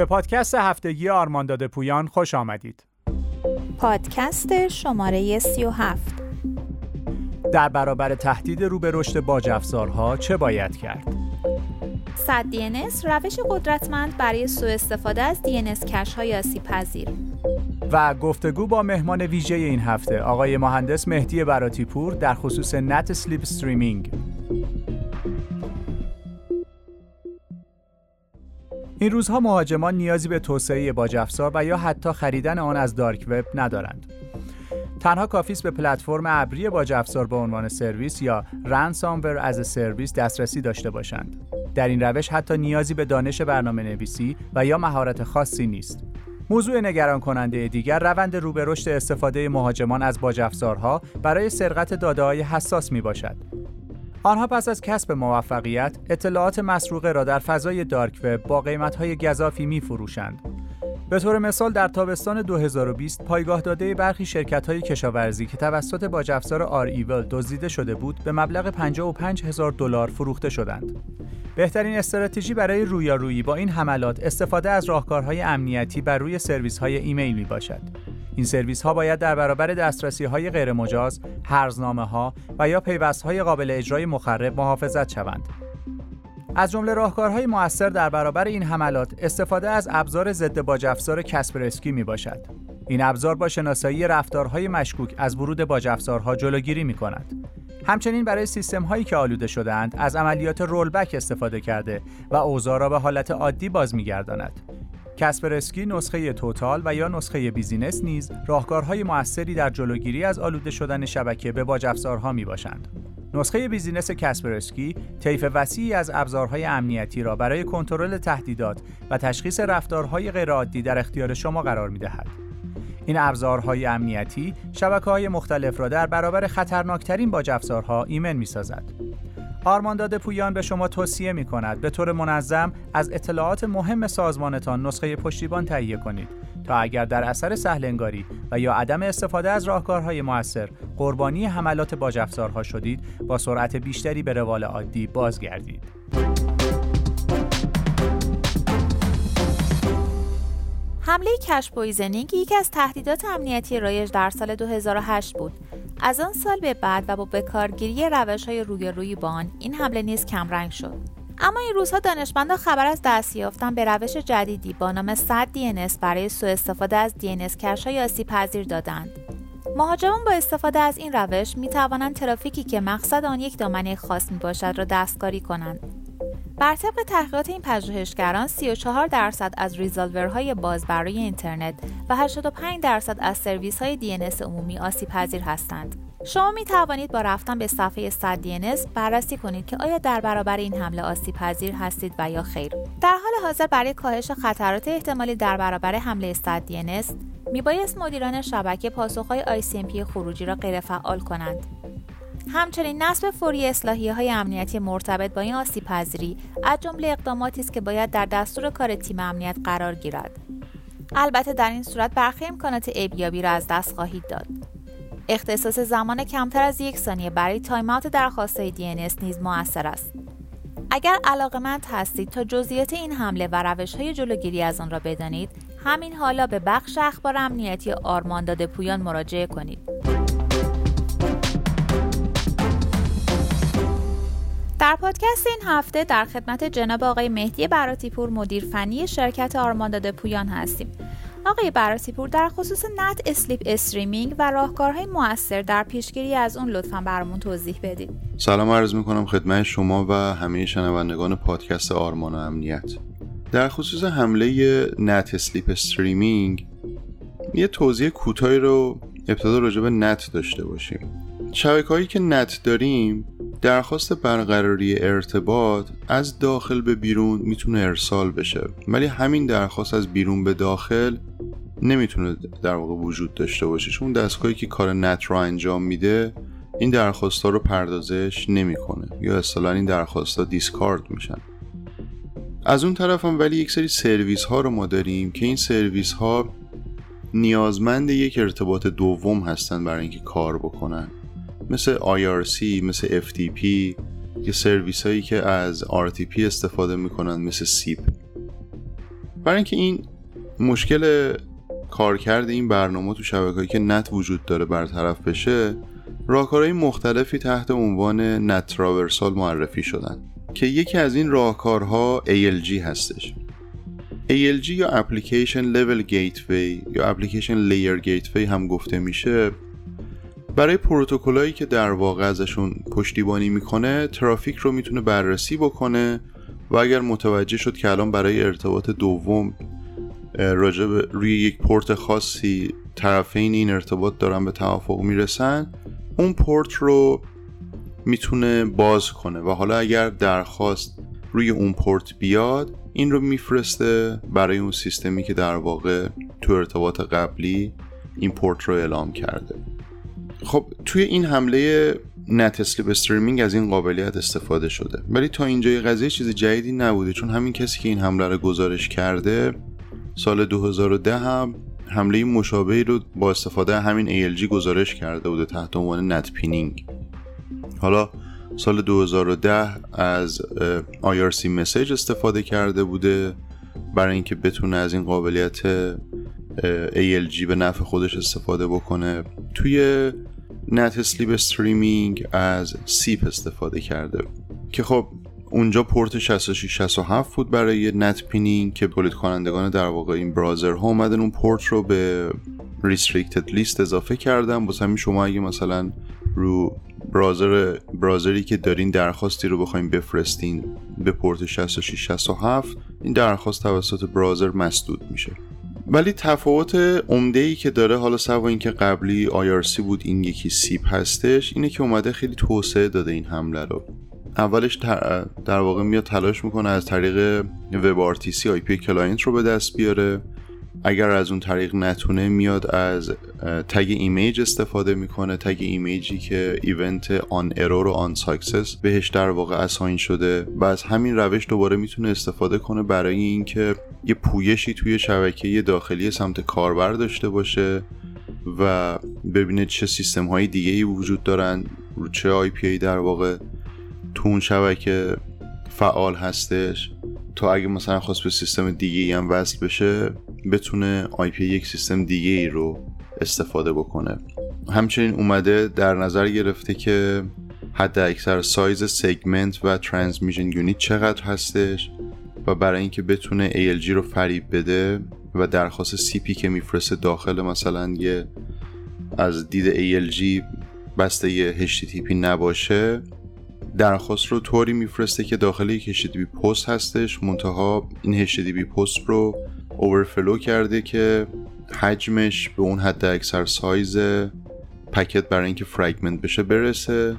به پادکست هفتگی آرمانداد پویان خوش آمدید. پادکست شماره 37 در برابر تهدید رو به رشد باج افزارها چه باید کرد؟ SAD DNS روش قدرتمند برای سوء استفاده از DNS cache های آسیب پذیر و گفتگو با مهمان ویژه این هفته آقای مهندس مهدی براتیپور در خصوص NAT Slipstreaming این روزها مهاجمان نیازی به توسعه باج افزار و یا حتی خریدن آن از دارک وب ندارند. تنها کافی است به پلتفرم ابری باج افزار به عنوان سرویس یا رنسامور از سرویس دسترسی داشته باشند. در این روش حتی نیازی به دانش برنامه نویسی و یا مهارت خاصی نیست. موضوع نگران کننده دیگر روند رو به رشد استفاده مهاجمان از باج افزارها برای سرقت داده های حساس می باشد آنها پس از کسب موفقیت اطلاعات مسروقه را در فضای دارک وب با قیمت‌های گذافی می‌فروشند. به طور مثال در تابستان 2020 پایگاه داده برخی شرکت‌های کشاورزی که توسط باج افزار آر ایول دزدیده شده بود به مبلغ 55 هزار دلار فروخته شدند. بهترین استراتژی برای رویارویی با این حملات استفاده از راهکارهای امنیتی بر روی سرویس‌های ایمیل می باشد. این سرویس ها باید در برابر دسترسی های غیرمجاز، هرزنامه ها و یا پیوست های قابل اجرای مخرب محافظت شوند. از جمله راهکارهای موثر در برابر این حملات استفاده از ابزار ضد باج افزار کسپرسکی می باشد. این ابزار با شناسایی رفتارهای مشکوک از ورود باج افزارها جلوگیری می کند. همچنین برای سیستم هایی که آلوده شدهاند از عملیات rollback استفاده کرده و اوضاع را به حالت عادی باز می‌گرداند. کسپرسکی نسخه Total و یا نسخه Business نیز راهکارهای موثری در جلوگیری از آلوده شدن شبکه به باج افزارها می باشند. نسخه Business کسپرسکی طیف وسیعی از ابزارهای امنیتی را برای کنترل تهدیدات و تشخیص رفتارهای غیرعادی در اختیار شما قرار می دهد. این ابزارهای امنیتی شبکه های مختلف را در برابر خطرناکترین باج افزارها ایمن می سازد. آرمانداد پویان به شما توصیه می کند به طور منظم از اطلاعات مهم سازمانتان نسخه پشتیبان تهیه کنید تا اگر در اثر سهل‌انگاری و یا عدم استفاده از راهکارهای موثر قربانی حملات باج افزارها شدید با سرعت بیشتری به روال عادی بازگردید. حمله cache poisoning یکی از تهدیدات امنیتی رایج در سال 2008 بود از آن سال به بعد و با بکارگیری روش های رویارویی با آن این حمله نیز کمرنگ شد. اما این روزها دانشمندان خبر از دست یافتن به روش جدیدی با نام SAD DNS برای سوء استفاده از DNS cache های آسیب پذیر دادند. مهاجمان با استفاده از این روش می توانند ترافیکی که مقصد آن یک دامنه خاص می باشد را دستکاری کنند. بر طبق تحقیقات این پژوهشگران 34 درصد از ریزالورهای باز برای اینترنت و 85 درصد از سرویس های DNS عمومی آسیب پذیر هستند. شما می توانید با رفتن به صفحه 100 DNS بررسی کنید که آیا در برابر این حمله آسیب پذیر هستید و یا خیر. در حال حاضر برای کاهش خطرات احتمالی در برابر حمله 100 DNS میبایست مدیران شبکه پاسخهای ICMP خروجی را غیرفعال کنند. همچنین نصب فوری اصلاحی های امنیتی مرتبط با این آسیب پذیری از جمله اقداماتی است که باید در دستور کار تیم امنیت قرار گیرد. البته در این صورت برخی امکانات ابیابی را از دست خواهید داد. اختصاص زمان کمتر از یک ثانیه برای تایم آوت درخواست DNS نیز موثر است. اگر علاقمند هستید تا جزئیات این حمله و روش های جلوگیری از آن را بدانید همین حالا به بخش اخبار امنیتی آرمانداد پویان مراجعه کنید. در پادکست این هفته در خدمت جناب آقای مهدی براتیپور مدیر فنی شرکت آرمانداد پویان هستیم. آقای براتیپور در خصوص NAT Slipstreaming و راهکارهای موثر در پیشگیری از اون لطفا برامون توضیح بدید. سلام عرض می‌کنم خدمت شما و همه شنوندگان پادکست آرمان و امنیت. در خصوص حمله NAT Slipstreaming یه توضیح کوتاهی رو ابتدا راجع به NAT داشته باشیم. شبکه هایی که NAT داریم درخواست برقراری ارتباط از داخل به بیرون می‌تونه ارسال بشه. ولی همین درخواست از بیرون به داخل نمی‌تونه در واقع وجود داشته باشه. چون دستگاهی که کار NAT رو انجام میده این درخواست ها رو پردازش نمی‌کنه. یا اصطلاحا این درخواست ها discard میشن. از اون طرف هم ولی یک سری سرویس ها رو ما داریم که این سرویس ها نیازمند یک ارتباط دوم هستن برای اینکه کار بکنن. مثل IRC مثل FTP که سرویس هایی که از RTP استفاده می‌کنن مثل SIP. برای اینکه این مشکل کارکرد این برنامه تو شبکه‌ای که NAT وجود داره برطرف بشه راهکارهای مختلفی تحت عنوان NAT traversal معرفی شدن که یکی از این راهکارها ALG هستش. ALG یا Application Level Gateway یا Application Layer Gateway هم گفته میشه. برای پروتکلایی که در واقع ازشون پشتیبانی می‌کنه ترافیک رو می‌تونه بررسی بکنه و اگر متوجه شد که الان برای ارتباط دوم راجع روی یک پورت خاصی طرفین این ارتباط دارن به توافق می‌رسن اون پورت رو می‌تونه باز کنه و حالا اگر درخواست روی اون پورت بیاد این رو میفرسته برای اون سیستمی که در واقع تو ارتباط قبلی این پورت رو اعلام کرده. خب توی این حمله NAT Slipstreaming از این قابلیت استفاده شده. ولی تا اینجای قضیه چیز جدیدی نبوده چون همین کسی که این حمله رو گزارش کرده سال 2010 هم حمله مشابهی رو با استفاده همین ALG گزارش کرده بوده تحت عنوان NAT pinning. حالا سال 2010 از IRC message استفاده کرده بوده برای اینکه بتونه از این قابلیت ALG به نفع خودش استفاده بکنه. توی NAT Slipstreaming از SIP استفاده کرده که خب اونجا پورت 6667 بود برای NAT pinning که تولید کنندگان در واقع این browser ها اومدن اون پورت رو به restricted لیست اضافه کردن. واسه همین شما اگه مثلا رو browser browser ی که دارین درخواستی رو بخواین بفرستین به پورت 6667 این درخواست توسط browser مسدود میشه. ولی تفاوت عمده ای که داره حالا سوا اینکه قبلی IRC بود این یکی SIP هستش اینه که اومده خیلی توسعه داده این حمله رو. اولش در واقع میاد تلاش می‌کنه از طریق WebRTC IP client رو به دست بیاره. اگر از اون طریق نتونه میاد از tag image استفاده می‌کنه tag image ی که event onerror و onsuccess بهش در واقع assign شده و از همین روش دوباره می‌تونه استفاده کنه برای اینکه یه پویشی توی شبکه داخلی سمت کاربر داشته باشه و ببینه چه سیستم های دیگه ای وجود دارن رو چه IP در واقع تو اون شبکه فعال هستش. تا اگه مثلا خواست به سیستم دیگه ای هم وصل بشه بتونه IP یک سیستم دیگه ای رو استفاده بکنه. همچنین اومده در نظر گرفته که حد اکثر size segment و transmission unit چقدر هستش و برای اینکه بتونه ALG رو فریب بده و درخواست CP که میفرسته داخل مثلا یه از دید ALG بسته یه HTTP نباشه درخواست رو طوری میفرسته که داخل یک HTTP POST هستش منتها این HTTP POST رو overflow کرده که حجمش به اون حد اکثر size packet برای اینکه fragment بشه برسه.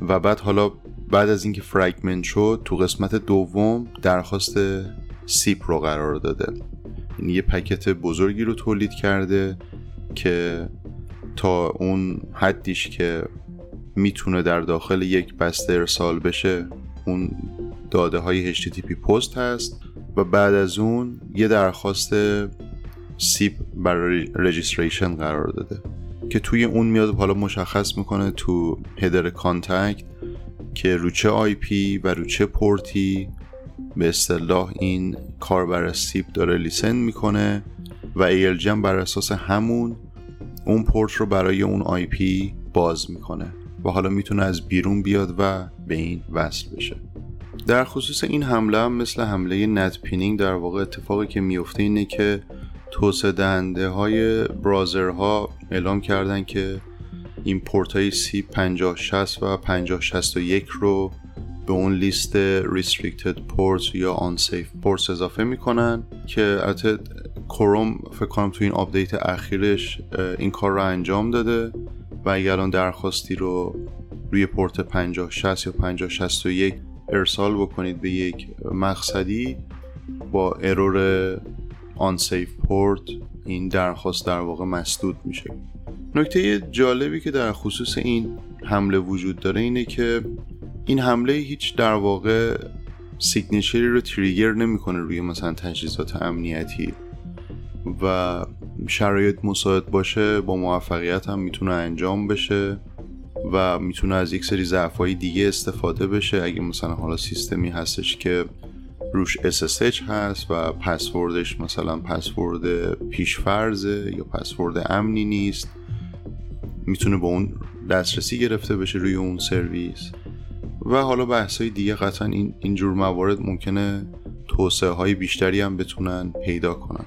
و بعد حالا بعد از اینکه fragment شد تو قسمت دوم درخواست SIP رو قرار داده. یعنی یه packet بزرگی رو تولید کرده که تا اون حدیش که می‌تونه در داخل یک بسته ارسال بشه اون داده های HTTP POST هست. و بعد از اون یه درخواست SIP برای registration قرار داده که توی اون میاد حالا مشخص می‌کنه تو header Contact که رو چه IP و رو چه پورتی به اصطلاح این کاربر SIP داره listen می‌کنه و ALG بر اساس همون اون پورت رو برای اون IP باز می‌کنه و حالا می‌تونه از بیرون بیاد و به این وصل بشه. در خصوص این حمله هم مثل حمله NAT pinning در واقع اتفاقی که میفته اینه که توسعه دهنده های browser ها اعلام کردن که این پورت های SIP 5060 و 5061 رو به اون لیست restricted ports یا unsafe ports اضافه می‌کنن که البته کروم فکر کنم تو این update اخیرش این کار رو انجام داده و اگر الان درخواستی رو روی پورت 5060 یا 5061 ارسال بکنید به یک مقصدی با error unsafe port این درخواست در واقع مسدود میشه. نکته جالبی که در خصوص این حمله وجود داره اینه که این حمله هیچ در واقع سیگنیچری رو تریگر نمی‌کنه روی مثلا تجهیزات امنیتی و شرایط مساعد باشه با موفقیت هم می‌تونه انجام بشه. و می‌تونه از یک سری ضعفهای دیگه استفاده بشه. اگه مثلا حالا سیستمی هستش که روش SSH هست و پسوردش مثلا پسورد پیشفرزه یا پسورد امنی نیست می‌تونه به اون دسترسی گرفته بشه روی اون سرویس. و حالا بحث های دیگه قطعا این اینجور موارد ممکنه توسعه های بیشتری هم بتونن پیدا کنن.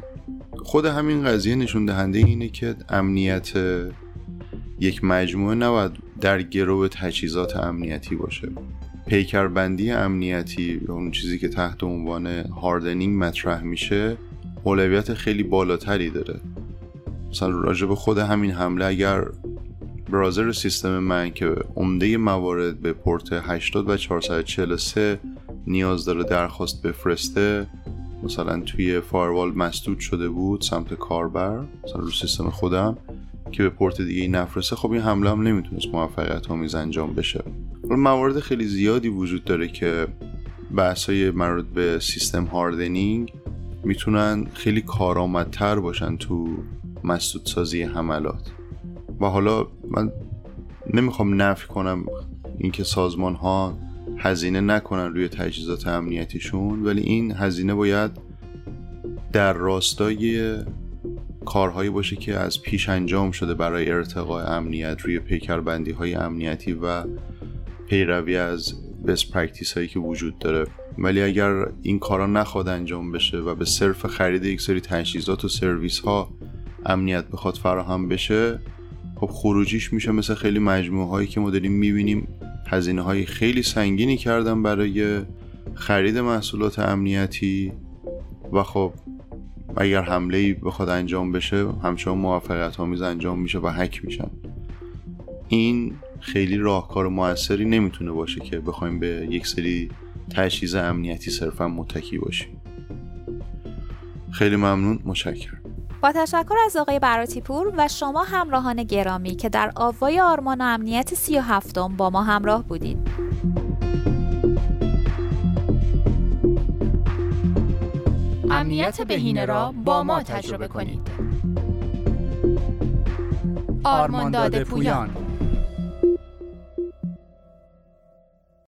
خود همین قضیه نشون دهنده اینه که امنیت یک مجموعه نباید در گرو تجهیزات امنیتی باشه. پیکربندی امنیتی اون چیزی که تحت عنوان هاردنینگ مطرح میشه اولویت خیلی بالاتری داره. مثلا راجع به خود همین حمله اگر برازر سیستم من که عمده موارد به پورت 80 و 443 نیاز داره درخواست بفرسته مثلا توی فایروال مسدود شده بود سمت کاربر مثلا رو سیستم خودم که به پورت دیگه نفرسته خب این حمله هم نمی‌تونست موفقیت آمیز انجام بشه. موارد خیلی زیادی وجود داره که بحثای مربوط به سیستم هاردنینگ می‌تونن خیلی کارآمدتر باشن تو مسدود سازی حملات. و حالا من نمی‌خوام نفی کنم اینکه سازمان ها هزینه نکنن روی تجهیزات امنیتیشون ولی این هزینه باید در راستای کارهایی باشه که از پیش انجام شده برای ارتقاء امنیت روی پیکربندی های امنیتی و پیروی از best practice هایی که وجود داره. ولی اگر این کارا نخواد انجام بشه و به صرف خرید یک سری تجهیزات و سرویس ها امنیت بخواد فراهم بشه خب خروجیش میشه مثل خیلی مجموعه هایی که ما داریم می‌بینیم. هزینه های خیلی سنگینی کردن برای خرید محصولات امنیتی و خب اگر حمله ای بخواد انجام بشه همچنان موفقیت آمیز انجام میشه و حک میشن. این خیلی راهکار موثری نمی‌تونه باشه که بخوایم به یک سری تجهیز امنیتی صرفا متکی باشیم. خیلی ممنون. متشکرم. با تشکر از آقای براتی پور و شما همراهان گرامی که در آوای آرمان و امنیت سی و هفتم با ما همراه بودید. امنیت بهینه را با ما تجربه کنید. آرمان داده پویان.